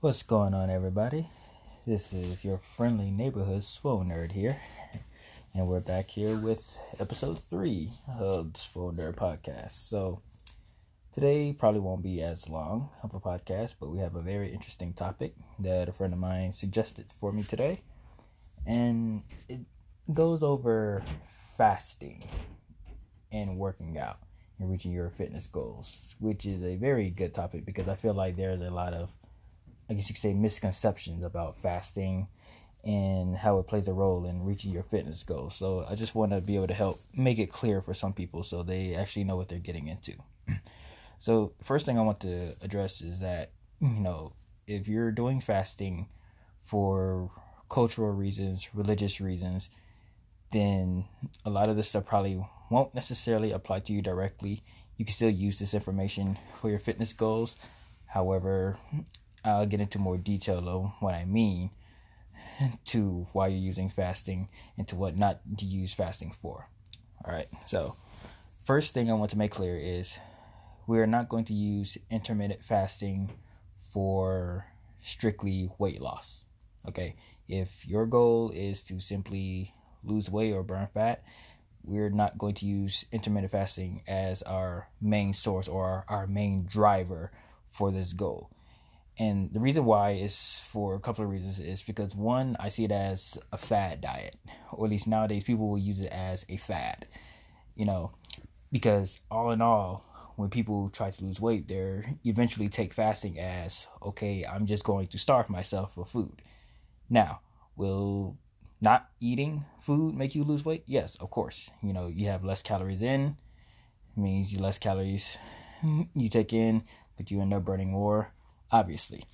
What's going on, everybody? This is your friendly neighborhood Swole Nerd here, and we're back here with episode three of the Swole Nerd podcast. So, today probably won't be as long of a podcast, but we have a very interesting topic that a friend of mine suggested for me today, and it goes over fasting and working out and reaching your fitness goals, which is a very good topic because I feel like there's a lot of I guess you could say misconceptions about fasting and how it plays a role in reaching your fitness goals. So I just want to be able to help make it clear for some people so they actually know what they're getting into. so first thing I want to address is that you know if you're doing fasting for cultural reasons, religious reasons, then a lot of this stuff probably won't necessarily apply to you directly. You can still use this information for your fitness goals. However, I'll get into more detail of what I mean to why you're using fasting and to what not to use fasting for. All right. So, first thing I want to make clear is we are not going to use intermittent fasting for strictly weight loss. Okay. If your goal is to simply lose weight or burn fat, we're not going to use intermittent fasting as our main source or our, our main driver for this goal and the reason why is for a couple of reasons. Is because one i see it as a fad diet or at least nowadays people will use it as a fad you know because all in all when people try to lose weight they eventually take fasting as okay i'm just going to starve myself for food. Now will not eating food make you lose weight? Yes of course. You know you have less calories in means you less calories you take in but you end up burning more obviously.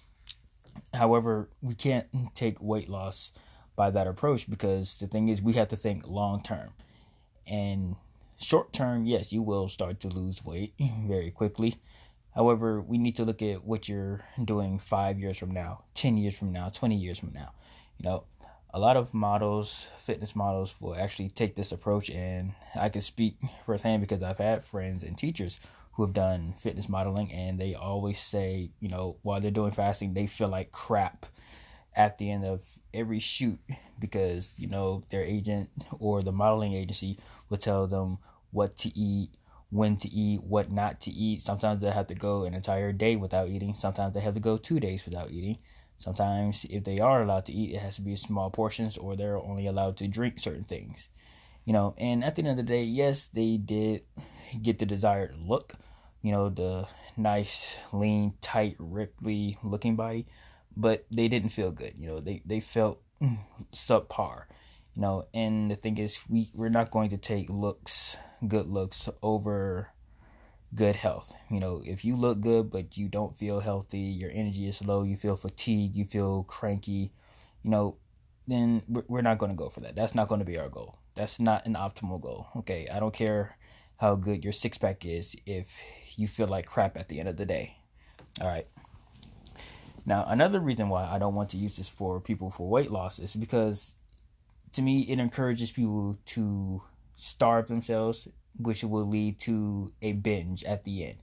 However, we can't take weight loss by that approach because the thing is, we have to think long term. And short term, yes, you will start to lose weight very quickly. However, we need to look at what you're doing five years from now, 10 years from now, 20 years from now. You know, a lot of models, fitness models, will actually take this approach. And I can speak firsthand because I've had friends and teachers who have done fitness modeling and they always say, you know, while they're doing fasting, they feel like crap at the end of every shoot because, you know, their agent or the modeling agency will tell them what to eat, when to eat, what not to eat. Sometimes they have to go an entire day without eating. Sometimes they have to go two days without eating. Sometimes, if they are allowed to eat, it has to be small portions or they're only allowed to drink certain things. You know, and at the end of the day, yes, they did get the desired look, you know, the nice, lean, tight, ripply looking body, but they didn't feel good. You know, they, they felt subpar. You know, and the thing is, we, we're not going to take looks, good looks, over good health. You know, if you look good but you don't feel healthy, your energy is low, you feel fatigued, you feel cranky, you know, then we're not going to go for that. That's not going to be our goal. That's not an optimal goal. Okay, I don't care how good your six pack is if you feel like crap at the end of the day. All right. Now, another reason why I don't want to use this for people for weight loss is because to me it encourages people to starve themselves, which will lead to a binge at the end.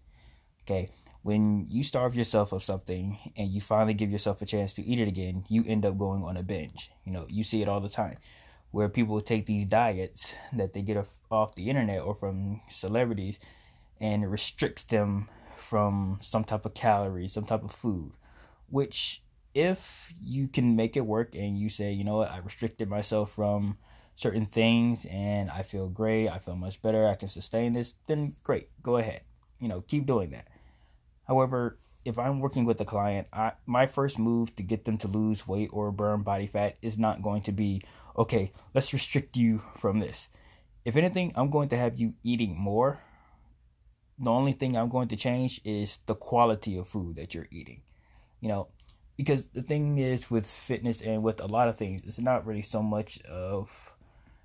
Okay. When you starve yourself of something and you finally give yourself a chance to eat it again, you end up going on a binge. You know, you see it all the time where people take these diets that they get off the internet or from celebrities and restricts them from some type of calories, some type of food, which if you can make it work and you say, you know what, I restricted myself from certain things and I feel great, I feel much better, I can sustain this, then great, go ahead. You know, keep doing that. However, if I'm working with a client, I, my first move to get them to lose weight or burn body fat is not going to be, okay, let's restrict you from this. If anything, I'm going to have you eating more. The only thing I'm going to change is the quality of food that you're eating. You know, because the thing is with fitness and with a lot of things, it's not really so much of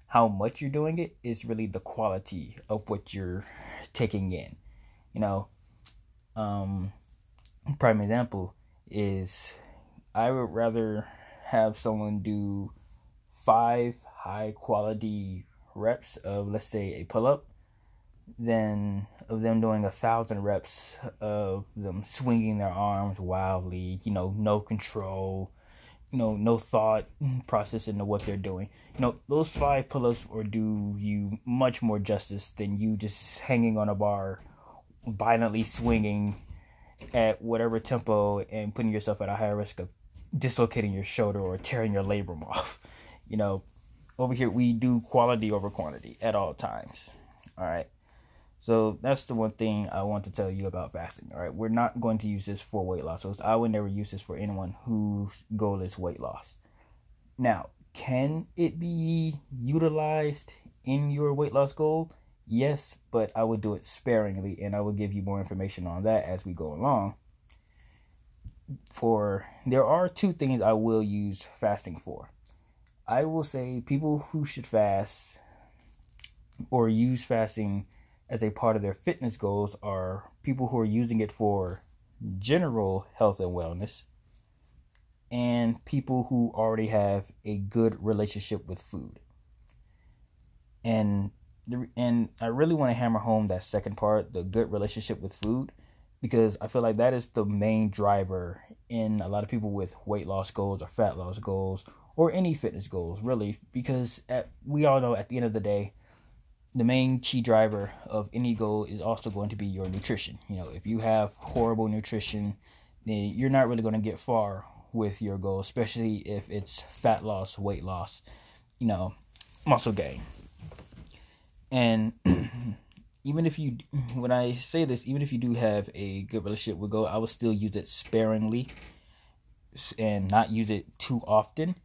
how much you're doing it, it's really the quality of what you're taking in. You know, um, prime example is I would rather have someone do five high quality reps of let's say a pull up than of them doing a thousand reps of them swinging their arms wildly, you know, no control, you know, no thought process into what they're doing. You know, those five pull-ups or do you much more justice than you just hanging on a bar, violently swinging at whatever tempo and putting yourself at a higher risk of dislocating your shoulder or tearing your labrum off. You know, over here we do quality over quantity at all times. All right. So that's the one thing I want to tell you about fasting. All right, we're not going to use this for weight loss. So I would never use this for anyone whose goal is weight loss. Now, can it be utilized in your weight loss goal? Yes, but I would do it sparingly, and I will give you more information on that as we go along. For there are two things I will use fasting for. I will say people who should fast or use fasting as a part of their fitness goals are people who are using it for general health and wellness and people who already have a good relationship with food. And and I really want to hammer home that second part, the good relationship with food, because I feel like that is the main driver in a lot of people with weight loss goals or fat loss goals or any fitness goals, really, because at, we all know at the end of the day, the main key driver of any goal is also going to be your nutrition. You know, if you have horrible nutrition, then you're not really going to get far with your goal, especially if it's fat loss, weight loss, you know, muscle gain. And even if you, when I say this, even if you do have a good relationship with goal, I will still use it sparingly and not use it too often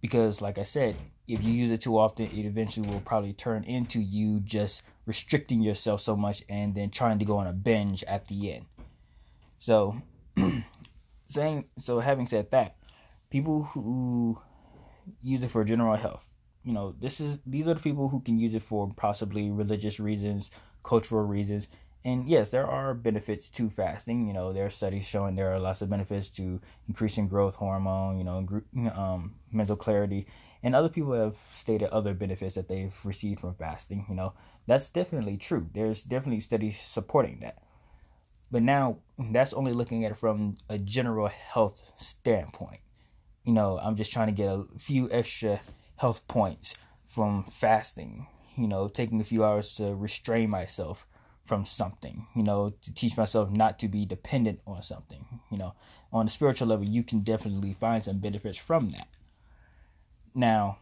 because, like I said, if you use it too often, it eventually will probably turn into you just restricting yourself so much and then trying to go on a binge at the end. So, saying so, having said that, people who use it for general health, you know, this is these are the people who can use it for possibly religious reasons, cultural reasons, and yes, there are benefits to fasting. You know, there are studies showing there are lots of benefits to increasing growth hormone, you know, um, mental clarity, and other people have stated other benefits that they've received from fasting. You know, that's definitely true. There's definitely studies supporting that. But now that's only looking at it from a general health standpoint. You know, I'm just trying to get a few extra health points from fasting. You know, taking a few hours to restrain myself from something, you know, to teach myself not to be dependent on something. You know, on the spiritual level, you can definitely find some benefits from that. Now,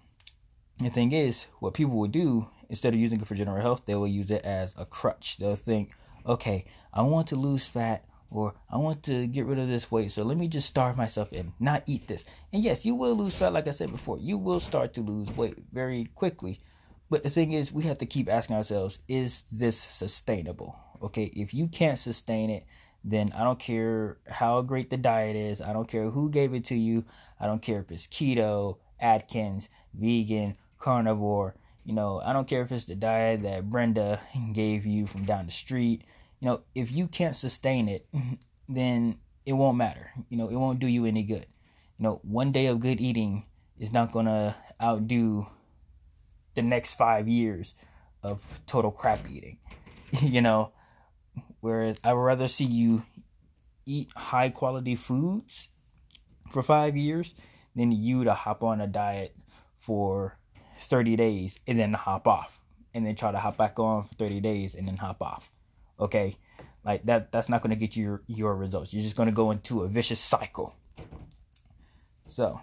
the thing is, what people will do instead of using it for general health, they will use it as a crutch. They'll think, okay, I want to lose fat or I want to get rid of this weight, so let me just starve myself and not eat this. And yes, you will lose fat, like I said before. You will start to lose weight very quickly. But the thing is, we have to keep asking ourselves, is this sustainable? Okay, if you can't sustain it, then I don't care how great the diet is. I don't care who gave it to you. I don't care if it's keto, Atkins, vegan, carnivore. You know, I don't care if it's the diet that Brenda gave you from down the street. You know, if you can't sustain it, mm-hmm. then it won't matter. You know, it won't do you any good. You know, one day of good eating is not going to outdo the next five years of total crap eating. you know, whereas I would rather see you eat high quality foods for five years than you to hop on a diet for 30 days and then hop off and then try to hop back on for 30 days and then hop off. Okay? Like that that's not going to get you your, your results. You're just going to go into a vicious cycle. So,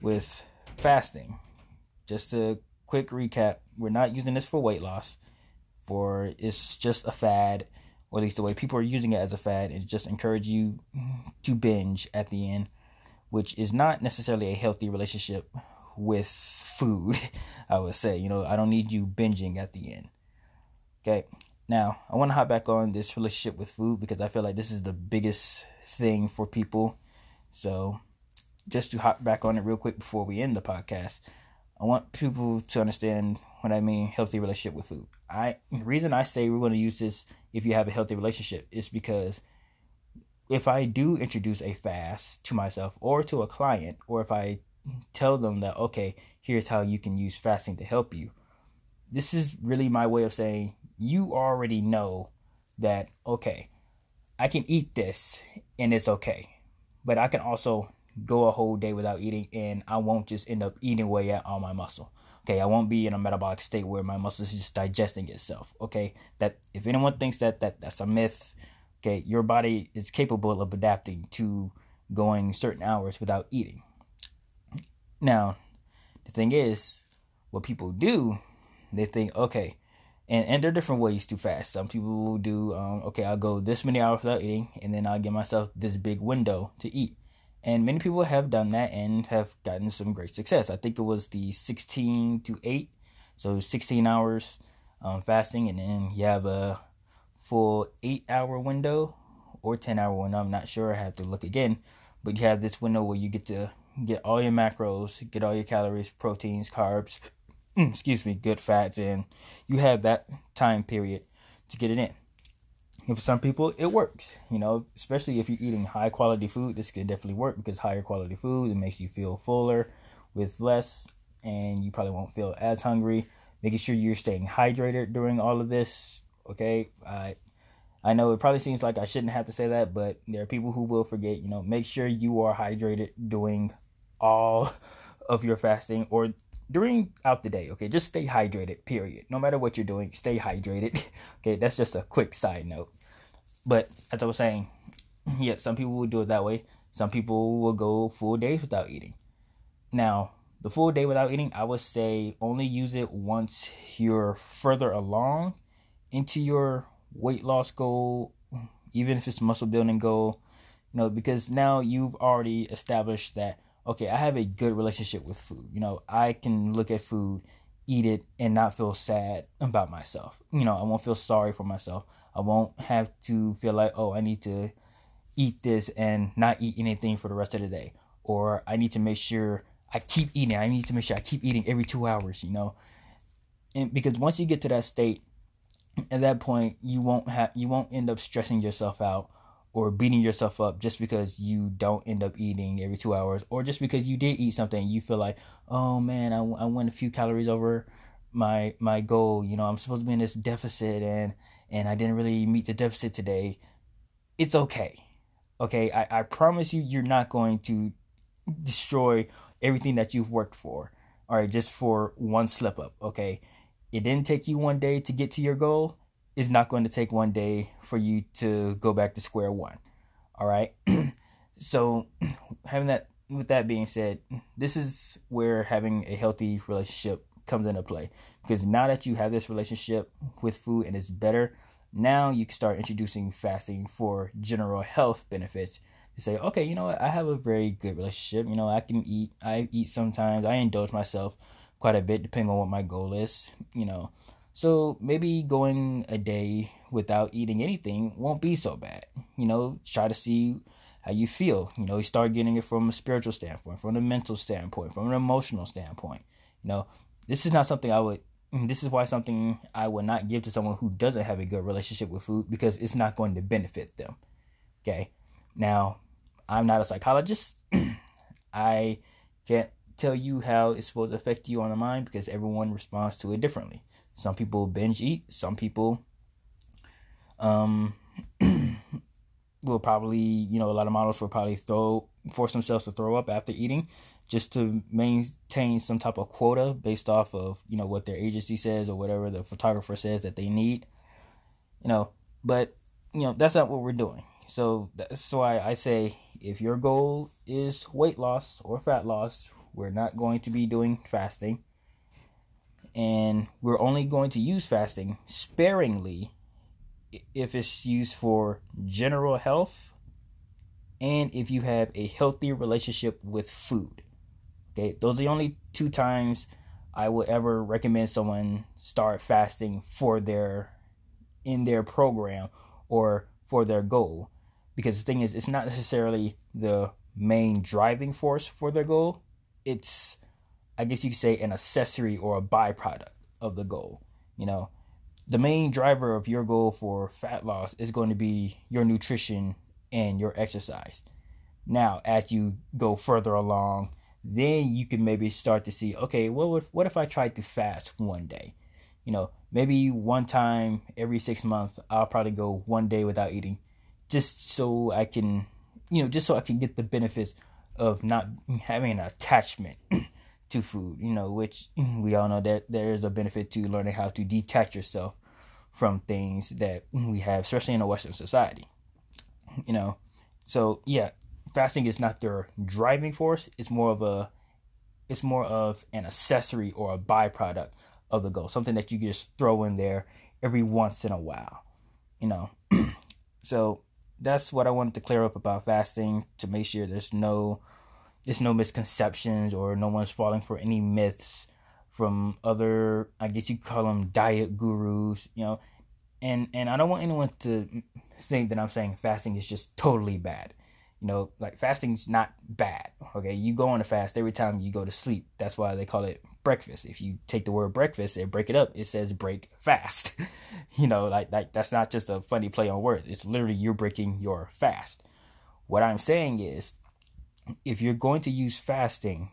with fasting, just a quick recap, we're not using this for weight loss. For it's just a fad, or at least the way people are using it as a fad, it just encourage you to binge at the end which is not necessarily a healthy relationship with food, I would say. You know, I don't need you binging at the end. Okay. Now, I want to hop back on this relationship with food because I feel like this is the biggest thing for people. So, just to hop back on it real quick before we end the podcast, I want people to understand what I mean healthy relationship with food. I the reason I say we're going to use this if you have a healthy relationship is because if I do introduce a fast to myself or to a client, or if I tell them that, okay, here's how you can use fasting to help you, this is really my way of saying you already know that okay, I can eat this and it's okay. But I can also go a whole day without eating and I won't just end up eating away at all my muscle. Okay, I won't be in a metabolic state where my muscle is just digesting itself. Okay, that if anyone thinks that that that's a myth, okay, your body is capable of adapting to going certain hours without eating. Now, the thing is, what people do, they think, okay, and and there are different ways to fast. Some people will do, um, okay, I'll go this many hours without eating, and then I'll give myself this big window to eat. And many people have done that and have gotten some great success. I think it was the 16 to 8, so 16 hours um, fasting, and then you have a full 8 hour window or 10 hour window. I'm not sure. I have to look again. But you have this window where you get to get all your macros, get all your calories, proteins, carbs, Mm, excuse me, good fats, and you have that time period to get it in. And for some people, it works. You know, especially if you're eating high quality food, this could definitely work because higher quality food it makes you feel fuller with less, and you probably won't feel as hungry. Making sure you're staying hydrated during all of this. Okay, I I know it probably seems like I shouldn't have to say that, but there are people who will forget. You know, make sure you are hydrated during all of your fasting or during out the day. Okay, just stay hydrated. Period. No matter what you're doing, stay hydrated. okay, that's just a quick side note. But as I was saying, yeah, some people will do it that way. Some people will go full days without eating. Now, the full day without eating, I would say only use it once you're further along into your weight loss goal, even if it's muscle building goal. You know, because now you've already established that okay, I have a good relationship with food. You know, I can look at food, eat it, and not feel sad about myself. You know, I won't feel sorry for myself. I won't have to feel like, oh, I need to eat this and not eat anything for the rest of the day. Or I need to make sure I keep eating. I need to make sure I keep eating every two hours, you know. And because once you get to that state, at that point you won't have you won't end up stressing yourself out or beating yourself up just because you don't end up eating every two hours or just because you did eat something you feel like oh man I, I went a few calories over my my goal. You know i'm supposed to be in this deficit and and i didn't really meet the deficit today. It's okay okay? I, I promise you you're not going to destroy everything that you've worked for all right? Just for one slip up okay? It didn't take you one day to get to your goal it's not going to take one day for you to go back to square one. All right. so, having that, with that being said, this is where having a healthy relationship comes into play because now that you have this relationship with food and it's better, now you can start introducing fasting for general health benefits. To say, okay, you know what, I have a very good relationship. You know, I can eat. I eat sometimes. I indulge myself quite a bit depending on what my goal is. You know, so maybe going a day without eating anything won't be so bad. You know, try to see how you feel. You know, you start getting it from a spiritual standpoint, from a mental standpoint, from an emotional standpoint. You know, this is not something I would this is why something I would not give to someone who doesn't have a good relationship with food because it's not going to benefit them. Okay. Now, I'm not a psychologist. I can't tell you how it's supposed to affect you on the mind because everyone responds to it differently. Some people binge eat. Some people um, will probably, you know, a lot of models will probably throw force themselves to throw up after eating just to maintain some type of quota based off of, you know, what their agency says or whatever the photographer says that they need. You know, but you know, that's not what we're doing. So that's why I say if your goal is weight loss or fat loss, we're not going to be doing fasting and we're only going to use fasting sparingly if it's used for general health and if you have a healthy relationship with food. Okay, those are the only two times I would ever recommend someone start fasting for their in their program or for their goal. Because the thing is it's not necessarily the main driving force for their goal. It's I guess you could say, an accessory or a byproduct of the goal. You know, the main driver of your goal for fat loss is going to be your nutrition and your exercise. Now, as you go further along, then you can maybe start to see, okay, what what, what if I tried to fast one day? You know, maybe one time every six months, I'll probably go one day without eating, just so I can, you know, just so I can get the benefits of not having an attachment to food. You know, which we all know that there is a benefit to learning how to detach yourself from things that we have, especially in a Western society. You know, so yeah, fasting is not their driving force. It's more of a, it's more of an accessory or a byproduct of the goal, something that you just throw in there every once in a while. You know, so that's what I wanted to clear up about fasting to make sure there's no, there's no misconceptions or no one's falling for any myths from other I guess you call them diet gurus, you know. And and I don't want anyone to think that I'm saying fasting is just totally bad. You know, like fasting's not bad. Okay, you go on a fast every time you go to sleep. That's why they call it breakfast. If you take the word breakfast and break it up, it says break fast. you know, like like that's not just a funny play on words. It's literally you're breaking your fast. What I'm saying is if you're going to use fasting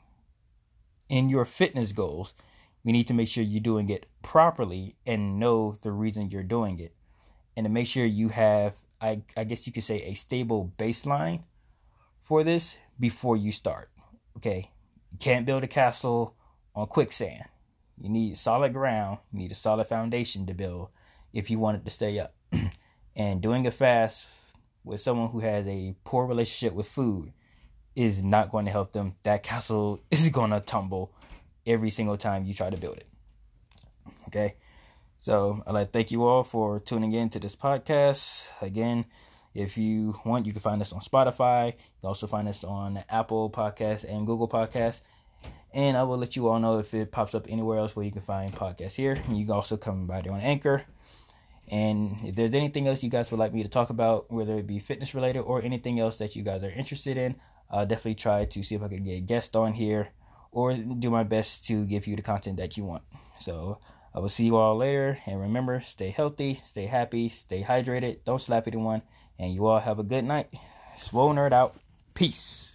in your fitness goals, we need to make sure you're doing it properly and know the reason you're doing it. And to make sure you have, I, I guess you could say, a stable baseline for this before you start. Okay, you can't build a castle on quicksand. You need solid ground, you need a solid foundation to build if you want it to stay up. and doing a fast with someone who has a poor relationship with food is not going to help them. That castle is going to tumble every single time you try to build it. Okay. So I'd like to thank you all for tuning in to this podcast. Again, if you want, you can find us on Spotify. You can also find us on Apple Podcasts and Google Podcasts. And I will let you all know if it pops up anywhere else where you can find podcasts here. And you can also come by there on Anchor. And if there's anything else you guys would like me to talk about, whether it be fitness related or anything else that you guys are interested in, I'll definitely try to see if I can get a guest on here or do my best to give you the content that you want. So I will see you all later. And remember, stay healthy, stay happy, stay hydrated, don't slap anyone, and you all have a good night. Swole Nerd out. Peace.